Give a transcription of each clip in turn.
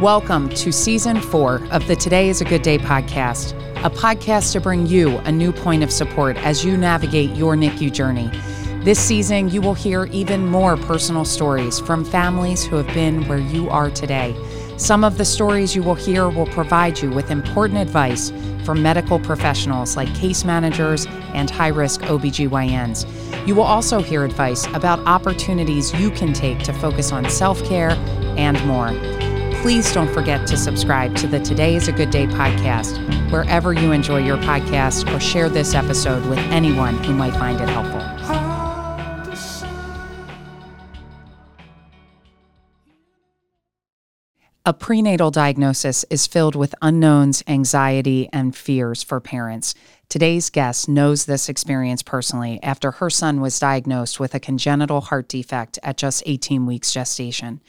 Welcome to season four of the Today is a Good Day podcast, a podcast to bring you a new point of support as you navigate your NICU journey. This season, you will hear even more personal stories from families who have been where you are today. Some of the stories you will hear will provide you with important advice from medical professionals like case managers and high risk OBGYNs. You will also hear advice about opportunities you can take to focus on self care and more. Please don't forget to subscribe to the Today is a Good Day podcast, wherever you enjoy your podcast, or share this episode with anyone who might find it helpful. A prenatal diagnosis is filled with unknowns, anxiety, and fears for parents. Today's guest knows this experience personally after her son was diagnosed with a congenital heart defect at just 18 weeks gestation.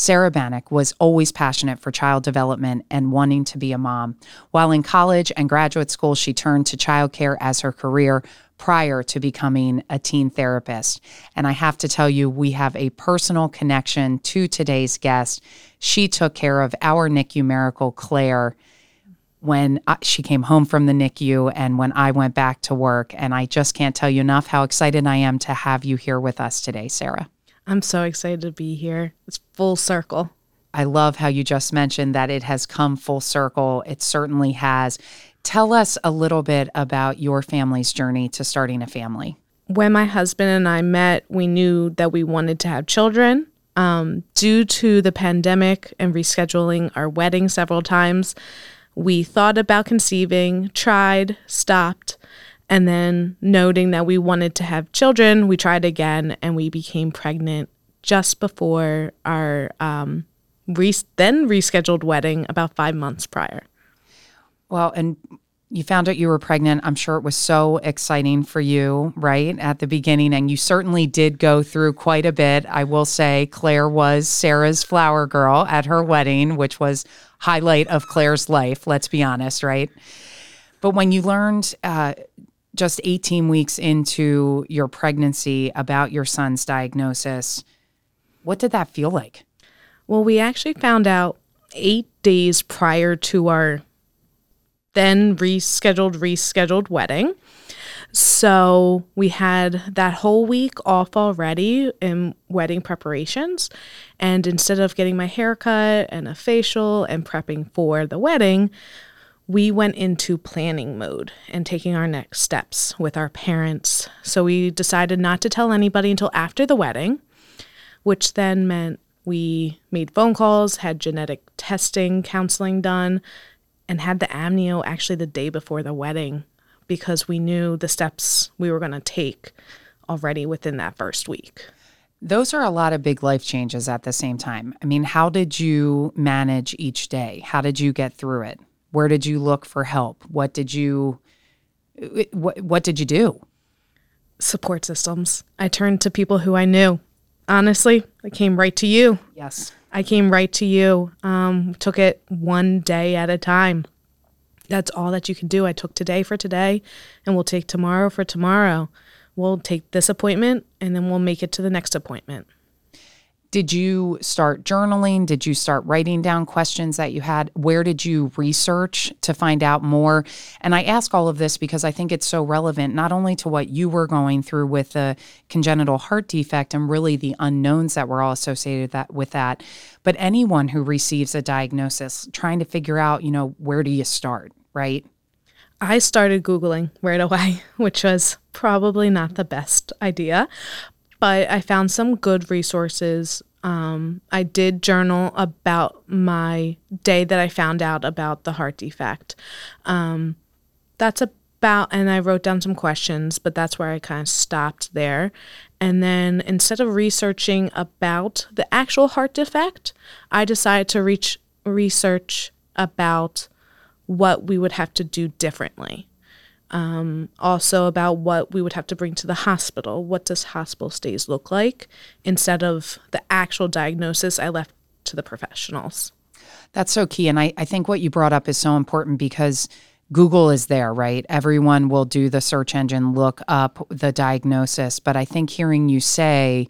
Sarah Bannock was always passionate for child development and wanting to be a mom. While in college and graduate school, she turned to childcare as her career prior to becoming a teen therapist. And I have to tell you, we have a personal connection to today's guest. She took care of our NICU miracle, Claire when I, she came home from the NICU and when I went back to work. And I just can't tell you enough how excited I am to have you here with us today, Sarah. I'm so excited to be here. It's full circle. I love how you just mentioned that it has come full circle. It certainly has. Tell us a little bit about your family's journey to starting a family. When my husband and I met, we knew that we wanted to have children. Um, due to the pandemic and rescheduling our wedding several times, we thought about conceiving, tried, stopped, and then, noting that we wanted to have children, we tried again and we became pregnant just before our um, re- then rescheduled wedding about five months prior. Well, and you found out you were pregnant. I'm sure it was so exciting for you, right, at the beginning. And you certainly did go through quite a bit. I will say Claire was Sarah's flower girl at her wedding, which was highlight of Claire's life, let's be honest, right? But when you learned uh, just 18 weeks into your pregnancy about your son's diagnosis. What did that feel like? Well, we actually found out eight days prior to our then rescheduled, rescheduled wedding. So we had that whole week off already in wedding preparations. And instead of getting my haircut and a facial and prepping for the wedding, we went into planning mode and taking our next steps with our parents. So we decided not to tell anybody until after the wedding, which then meant we made phone calls, had genetic testing, counseling done, and had the amnio actually the day before the wedding because we knew the steps we were going to take already within that first week. Those are a lot of big life changes at the same time. I mean, how did you manage each day? How did you get through it? Where did you look for help? What did you what what did you do? Support systems. I turned to people who I knew. Honestly, I came right to you. Yes. I came right to you. Um, took it one day at a time. That's all that you can do. I took today for today, and we'll take tomorrow for tomorrow. We'll take this appointment, and then we'll make it to the next appointment. Did you start journaling? Did you start writing down questions that you had? Where did you research to find out more? And I ask all of this because I think it's so relevant, not only to what you were going through with the congenital heart defect and really the unknowns that were all associated that, with that, but anyone who receives a diagnosis trying to figure out, you know, where do you start, right? I started Googling right away, which was probably not the best idea but I found some good resources. Um, I did journal about my day that I found out about the heart defect. Um, that's about, and I wrote down some questions, but that's where I kind of stopped there. And then instead of researching about the actual heart defect, I decided to reach research about what we would have to do differently um, also about what we would have to bring to the hospital. What does hospital stays look like? Instead of the actual diagnosis, I left to the professionals. That's so key. And I, I think what you brought up is so important because Google is there, right? Everyone will do the search engine, look up the diagnosis. But I think hearing you say,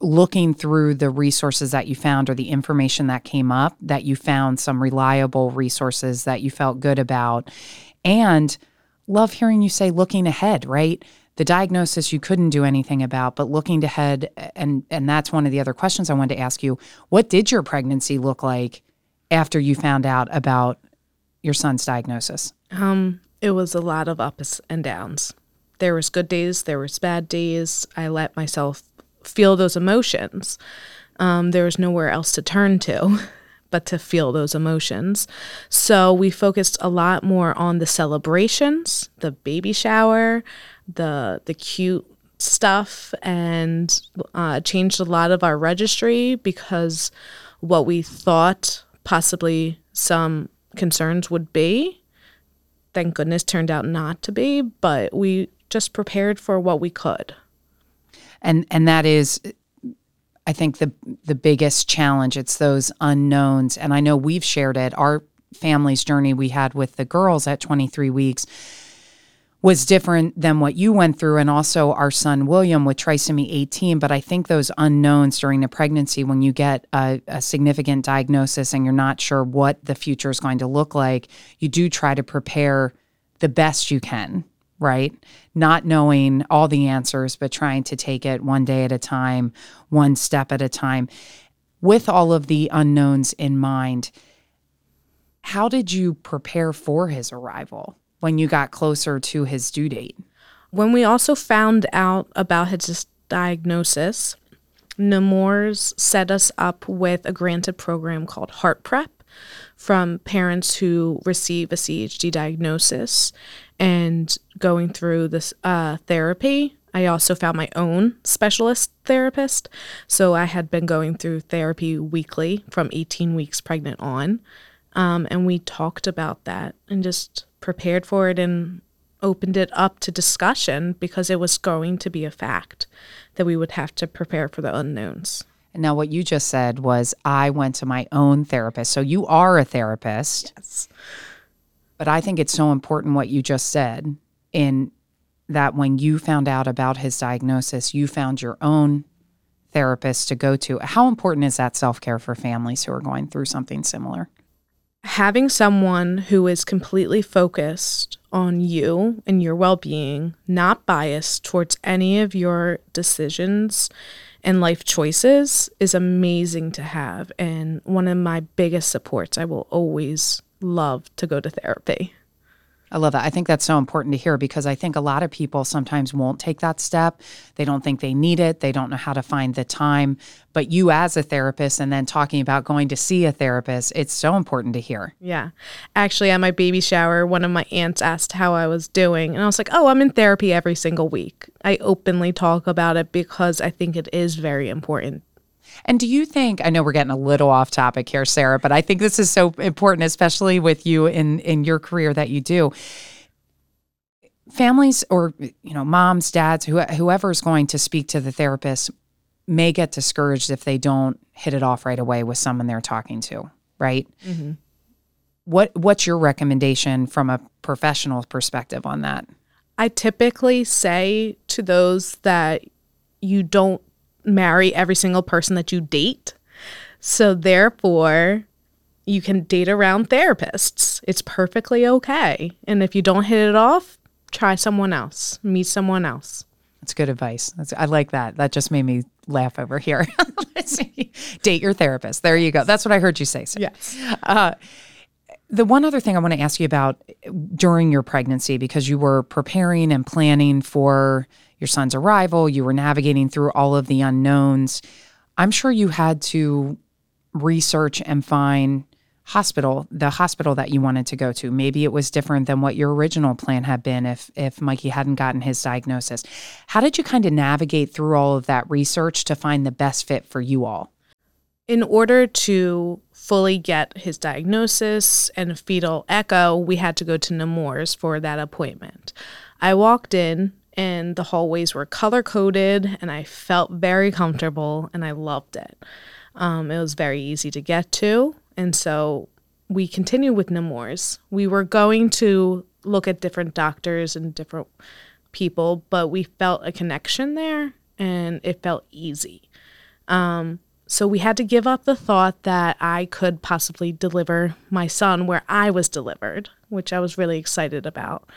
looking through the resources that you found or the information that came up, that you found some reliable resources that you felt good about. And love hearing you say looking ahead, right? The diagnosis you couldn't do anything about, but looking ahead and and that's one of the other questions I wanted to ask you. What did your pregnancy look like after you found out about your son's diagnosis? Um, it was a lot of ups and downs. There was good days, there was bad days. I let myself feel those emotions. Um, there was nowhere else to turn to but to feel those emotions. So we focused a lot more on the celebrations, the baby shower, the the cute stuff, and uh, changed a lot of our registry because what we thought possibly some concerns would be, thank goodness, turned out not to be. But we just prepared for what we could and and that is I think the the biggest challenge it's those unknowns. And I know we've shared it. Our family's journey we had with the girls at 23 weeks was different than what you went through and also our son William with trisomy 18 but I think those unknowns during the pregnancy when you get a, a significant diagnosis and you're not sure what the future is going to look like you do try to prepare the best you can right? Not knowing all the answers, but trying to take it one day at a time, one step at a time. With all of the unknowns in mind, how did you prepare for his arrival when you got closer to his due date? When we also found out about his diagnosis, Nemours set us up with a granted program called Heart Prep from parents who receive a CHD diagnosis and going through this uh, therapy. I also found my own specialist therapist. So I had been going through therapy weekly from 18 weeks pregnant on. Um, and we talked about that and just prepared for it and opened it up to discussion because it was going to be a fact that we would have to prepare for the unknowns. And now, what you just said was, I went to my own therapist. So you are a therapist. Yes. But I think it's so important what you just said in that when you found out about his diagnosis, you found your own therapist to go to. How important is that self care for families who are going through something similar? Having someone who is completely focused on you and your well being, not biased towards any of your decisions and life choices, is amazing to have. And one of my biggest supports. I will always love to go to therapy. I love that. I think that's so important to hear because I think a lot of people sometimes won't take that step. They don't think they need it. They don't know how to find the time. But you, as a therapist, and then talking about going to see a therapist, it's so important to hear. Yeah. Actually, at my baby shower, one of my aunts asked how I was doing. And I was like, oh, I'm in therapy every single week. I openly talk about it because I think it is very important and do you think I know we're getting a little off topic here, Sarah, but I think this is so important, especially with you in in your career that you do. Families or you know moms, dads, who, whoever is going to speak to the therapist may get discouraged if they don't hit it off right away with someone they're talking to, right? Mm-hmm. What what's your recommendation from a professional perspective on that? I typically say to those that you don't marry every single person that you date. So therefore, you can date around therapists. It's perfectly okay. And if you don't hit it off, try someone else, meet someone else. That's good advice. That's, I like that. That just made me laugh over here. Date your therapist. There you go. That's what I heard you say. Sir. Yes. Uh, the one other thing I want to ask you about during your pregnancy, because you were preparing and planning for your son's arrival, you were navigating through all of the unknowns. I'm sure you had to research and find hospital the hospital that you wanted to go to maybe it was different than what your original plan had been if if mikey hadn't gotten his diagnosis how did you kind of navigate through all of that research to find the best fit for you all in order to fully get his diagnosis and fetal echo we had to go to nemours for that appointment i walked in and the hallways were color coded and I felt very comfortable and I loved it. Um, it was very easy to get to. And so we continued with Nemours. We were going to look at different doctors and different people, but we felt a connection there and it felt easy. Um, so we had to give up the thought that I could possibly deliver my son where I was delivered, which I was really excited about.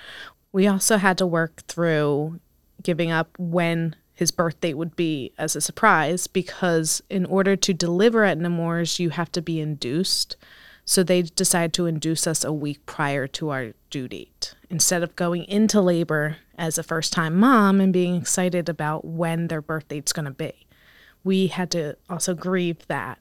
We also had to work through giving up when his birth date would be as a surprise because in order to deliver at Nemours, you have to be induced. So they decided to induce us a week prior to our due date instead of going into labor as a first time mom and being excited about when their birth date's going to be. We had to also grieve that.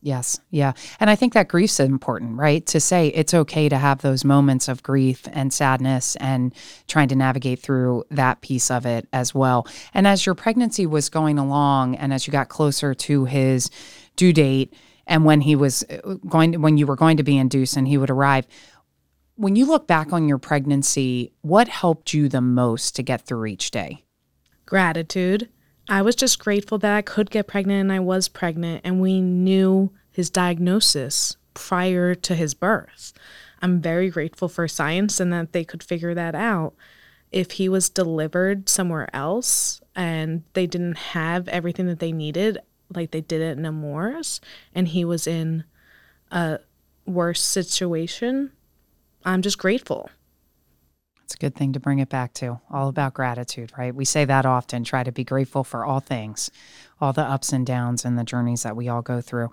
Yes. Yeah. And I think that grief's important, right? To say it's okay to have those moments of grief and sadness and trying to navigate through that piece of it as well. And as your pregnancy was going along and as you got closer to his due date, and when he was uh, going to, when you were going to be induced and he would arrive when you look back on your pregnancy what helped you the most to get through each day gratitude i was just grateful that i could get pregnant and i was pregnant and we knew his diagnosis prior to his birth i'm very grateful for science and that they could figure that out if he was delivered somewhere else and they didn't have everything that they needed like they did at Nemours and he was in a worse situation, I'm just grateful. It's a good thing to bring it back to. All about gratitude, right? We say that often try to be grateful for all things, all the ups and downs and the journeys that we all go through.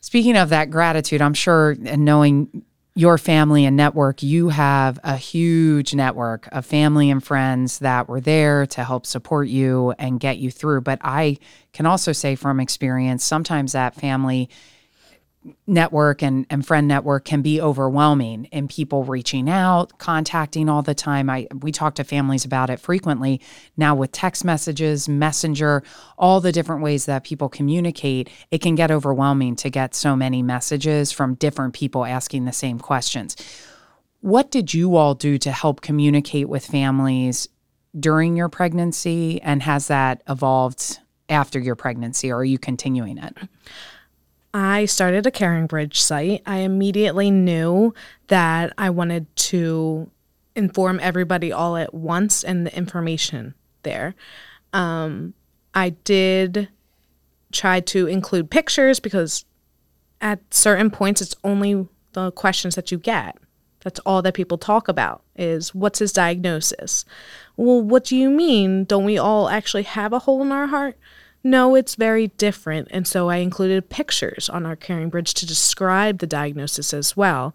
Speaking of that gratitude, I'm sure, and knowing your family and network, you have a huge network of family and friends that were there to help support you and get you through. But I can also say from experience, sometimes that family network and, and friend network can be overwhelming in people reaching out, contacting all the time. I we talk to families about it frequently now with text messages, messenger, all the different ways that people communicate. It can get overwhelming to get so many messages from different people asking the same questions. What did you all do to help communicate with families during your pregnancy and has that evolved after your pregnancy or are you continuing it? I started a CaringBridge site. I immediately knew that I wanted to inform everybody all at once and the information there. Um, I did try to include pictures because at certain points it's only the questions that you get. That's all that people talk about is what's his diagnosis? Well, what do you mean? Don't we all actually have a hole in our heart? No, it's very different. And so I included pictures on our caring bridge to describe the diagnosis as well,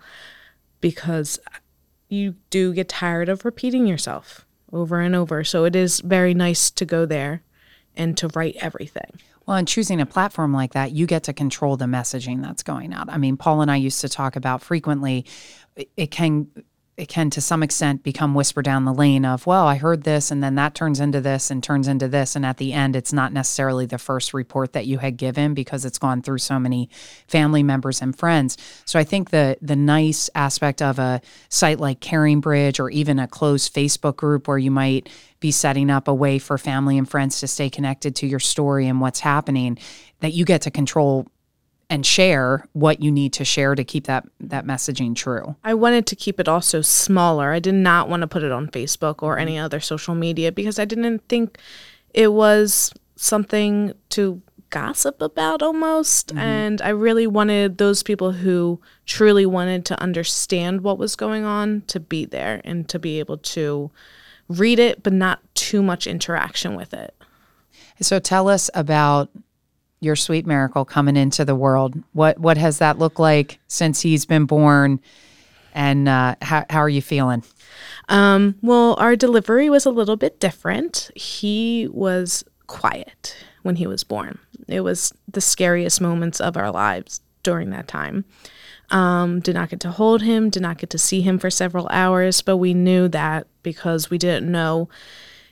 because you do get tired of repeating yourself over and over. So it is very nice to go there and to write everything. Well, and choosing a platform like that, you get to control the messaging that's going out. I mean, Paul and I used to talk about frequently it can it can to some extent become whisper down the lane of well i heard this and then that turns into this and turns into this and at the end it's not necessarily the first report that you had given because it's gone through so many family members and friends. So i think the the nice aspect of a site like CaringBridge or even a closed facebook group where you might be setting up a way for family and friends to stay connected to your story and what's happening that you get to control and share what you need to share to keep that that messaging true. I wanted to keep it also smaller. I did not want to put it on Facebook or any other social media because I didn't think it was something to gossip about almost mm-hmm. and I really wanted those people who truly wanted to understand what was going on to be there and to be able to read it but not too much interaction with it. So tell us about your sweet miracle coming into the world. What what has that looked like since he's been born, and uh, how how are you feeling? Um, well, our delivery was a little bit different. He was quiet when he was born. It was the scariest moments of our lives during that time. Um, did not get to hold him, did not get to see him for several hours, but we knew that because we didn't know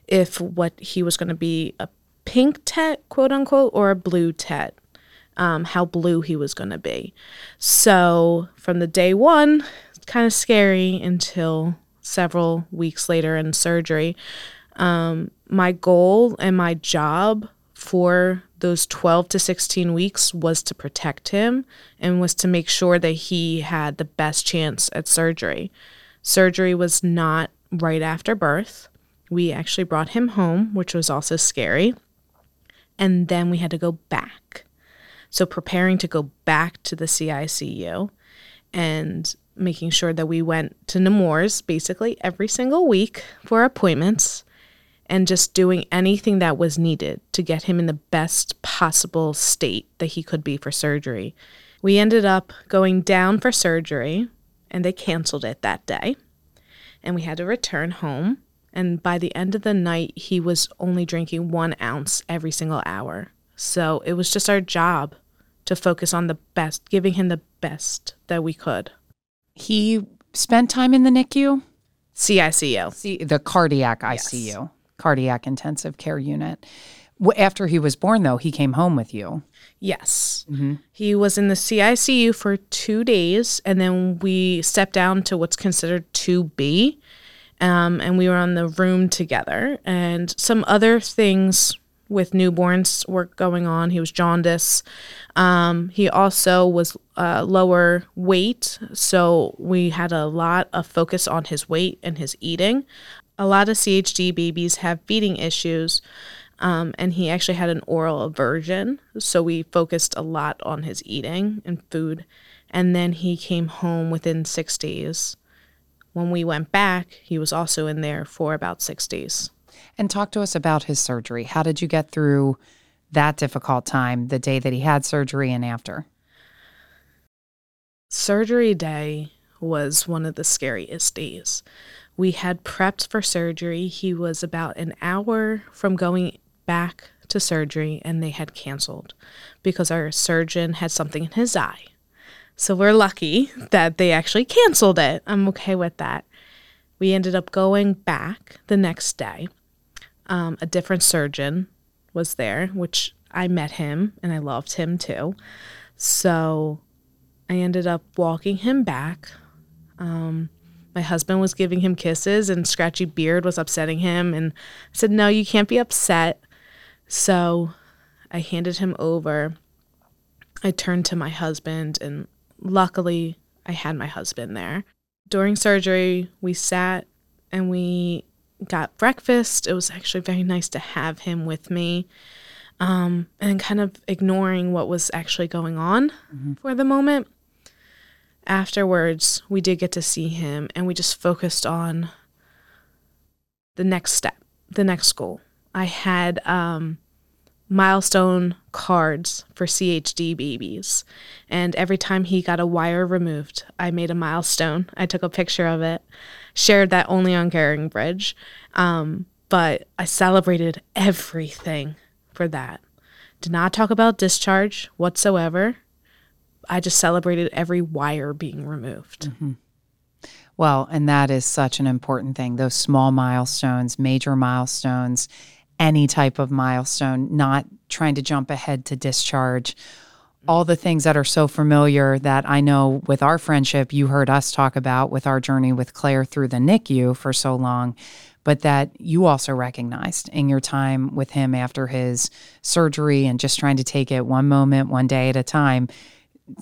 if what he was going to be a pink tet, quote unquote, or a blue tet, um, how blue he was going to be. So from the day one, kind of scary until several weeks later in surgery. Um, my goal and my job for those 12 to 16 weeks was to protect him and was to make sure that he had the best chance at surgery. Surgery was not right after birth. We actually brought him home, which was also scary and then we had to go back. So preparing to go back to the CICU and making sure that we went to Nemours basically every single week for appointments and just doing anything that was needed to get him in the best possible state that he could be for surgery. We ended up going down for surgery and they canceled it that day. And we had to return home. And by the end of the night, he was only drinking one ounce every single hour. So it was just our job to focus on the best, giving him the best that we could. He spent time in the NICU? CICU. See, the cardiac ICU, cardiac intensive care unit. After he was born, though, he came home with you. Yes. Mm-hmm. He was in the CICU for two days, and then we stepped down to what's considered 2B, um, and we were on the room together. And some other things with newborns were going on. He was jaundice. Um, he also was uh, lower weight, so we had a lot of focus on his weight and his eating. A lot of CHD babies have feeding issues, um, and he actually had an oral aversion, so we focused a lot on his eating and food. And then he came home within six days. When we went back, he was also in there for about six days. And talk to us about his surgery. How did you get through that difficult time, the day that he had surgery and after? Surgery day was one of the scariest days. We had prepped for surgery. He was about an hour from going back to surgery and they had canceled because our surgeon had something in his eye. So we're lucky that they actually canceled it. I'm okay with that. We ended up going back the next day um, a different surgeon was there, which I met him and I loved him too. So I ended up walking him back. Um, my husband was giving him kisses, and Scratchy Beard was upsetting him. And I said, No, you can't be upset. So I handed him over. I turned to my husband, and luckily, I had my husband there. During surgery, we sat and we got breakfast. It was actually very nice to have him with me. Um, and kind of ignoring what was actually going on mm-hmm. for the moment. Afterwards, we did get to see him and we just focused on the next step, the next goal. I had um, milestone cards for CHD babies. And every time he got a wire removed, I made a milestone. I took a picture of it, shared that only on Caring Bridge. Um, but I celebrated everything for that. Did not talk about discharge whatsoever. I just celebrated every wire being removed. Mm-hmm. Well, and that is such an important thing. Those small milestones, major milestones, any type of milestone, not trying to jump ahead to discharge. All the things that are so familiar that I know with our friendship, you heard us talk about with our journey with Claire through the NICU for so long, but that you also recognized in your time with him after his surgery and just trying to take it one moment, one day at a time.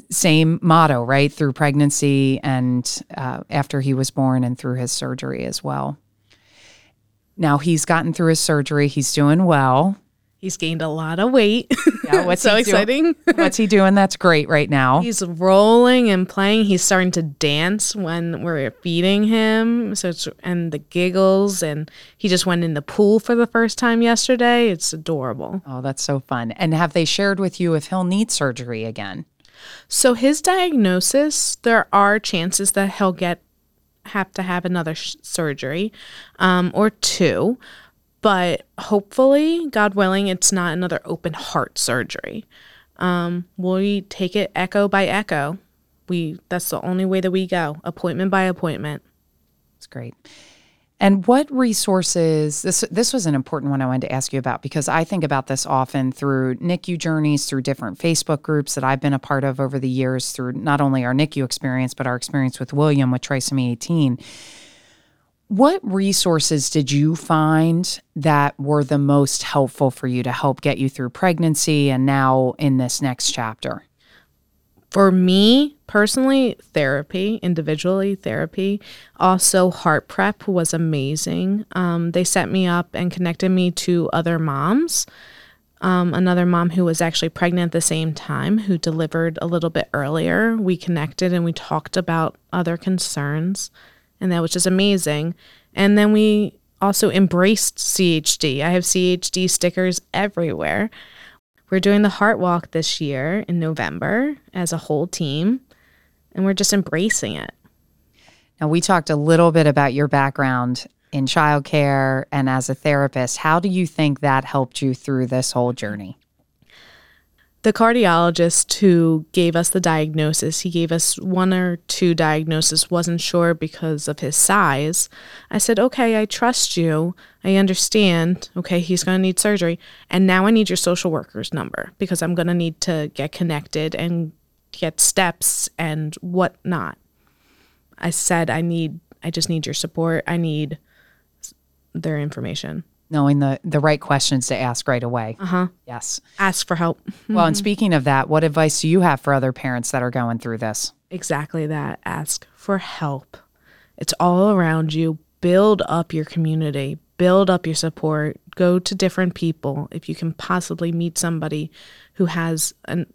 Same motto, right? Through pregnancy and uh, after he was born and through his surgery as well. Now he's gotten through his surgery. He's doing well. He's gained a lot of weight. Yeah, what's so exciting. what's he doing? That's great right now. He's rolling and playing. He's starting to dance when we're feeding him. So it's and the giggles and he just went in the pool for the first time yesterday. It's adorable. Oh, that's so fun. And have they shared with you if he'll need surgery again? So his diagnosis, there are chances that he'll get have to have another sh- surgery um, or two, but hopefully, God willing, it's not another open heart surgery. Um, we take it echo by echo. We that's the only way that we go, appointment by appointment. It's great. And what resources this this was an important one I wanted to ask you about because I think about this often through NICU journeys, through different Facebook groups that I've been a part of over the years, through not only our NICU experience, but our experience with William with Trisomy 18. What resources did you find that were the most helpful for you to help get you through pregnancy and now in this next chapter? For me personally, therapy, individually, therapy. Also, Heart Prep was amazing. Um, they set me up and connected me to other moms um, another mom who was actually pregnant at the same time, who delivered a little bit earlier. We connected and we talked about other concerns, and that was just amazing. And then we also embraced CHD. I have CHD stickers everywhere. We're doing the Heart Walk this year in November as a whole team, and we're just embracing it. Now, we talked a little bit about your background in childcare and as a therapist. How do you think that helped you through this whole journey? The cardiologist who gave us the diagnosis, he gave us one or two diagnoses, wasn't sure because of his size. I said, Okay, I trust you. I understand. Okay, he's going to need surgery. And now I need your social worker's number because I'm going to need to get connected and get steps and whatnot. I said, I need, I just need your support. I need their information. Knowing the, the right questions to ask right away. Uh huh. Yes. Ask for help. Well, and speaking of that, what advice do you have for other parents that are going through this? Exactly that. Ask for help. It's all around you. Build up your community, build up your support. Go to different people. If you can possibly meet somebody who has a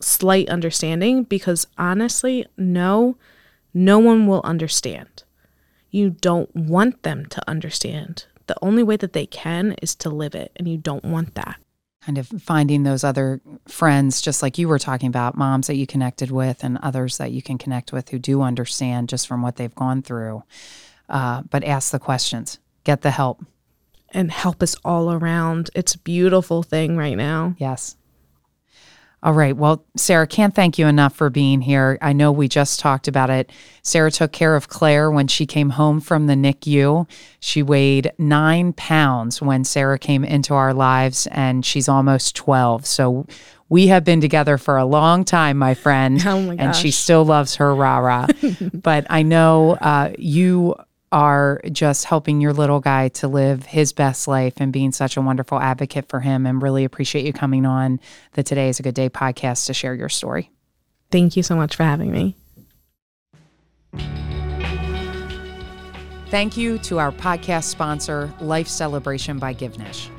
slight understanding, because honestly, no, no one will understand. You don't want them to understand. The only way that they can is to live it, and you don't want that. Kind of finding those other friends, just like you were talking about, moms that you connected with and others that you can connect with who do understand just from what they've gone through. Uh, but ask the questions, get the help. And help is all around. It's a beautiful thing right now. Yes. All right. Well, Sarah, can't thank you enough for being here. I know we just talked about it. Sarah took care of Claire when she came home from the NICU. She weighed nine pounds when Sarah came into our lives, and she's almost 12. So we have been together for a long time, my friend. Oh my And she still loves her rah rah. but I know uh, you are just helping your little guy to live his best life and being such a wonderful advocate for him and really appreciate you coming on the Today is a Good Day podcast to share your story. Thank you so much for having me. Thank you to our podcast sponsor, Life Celebration by Givnish.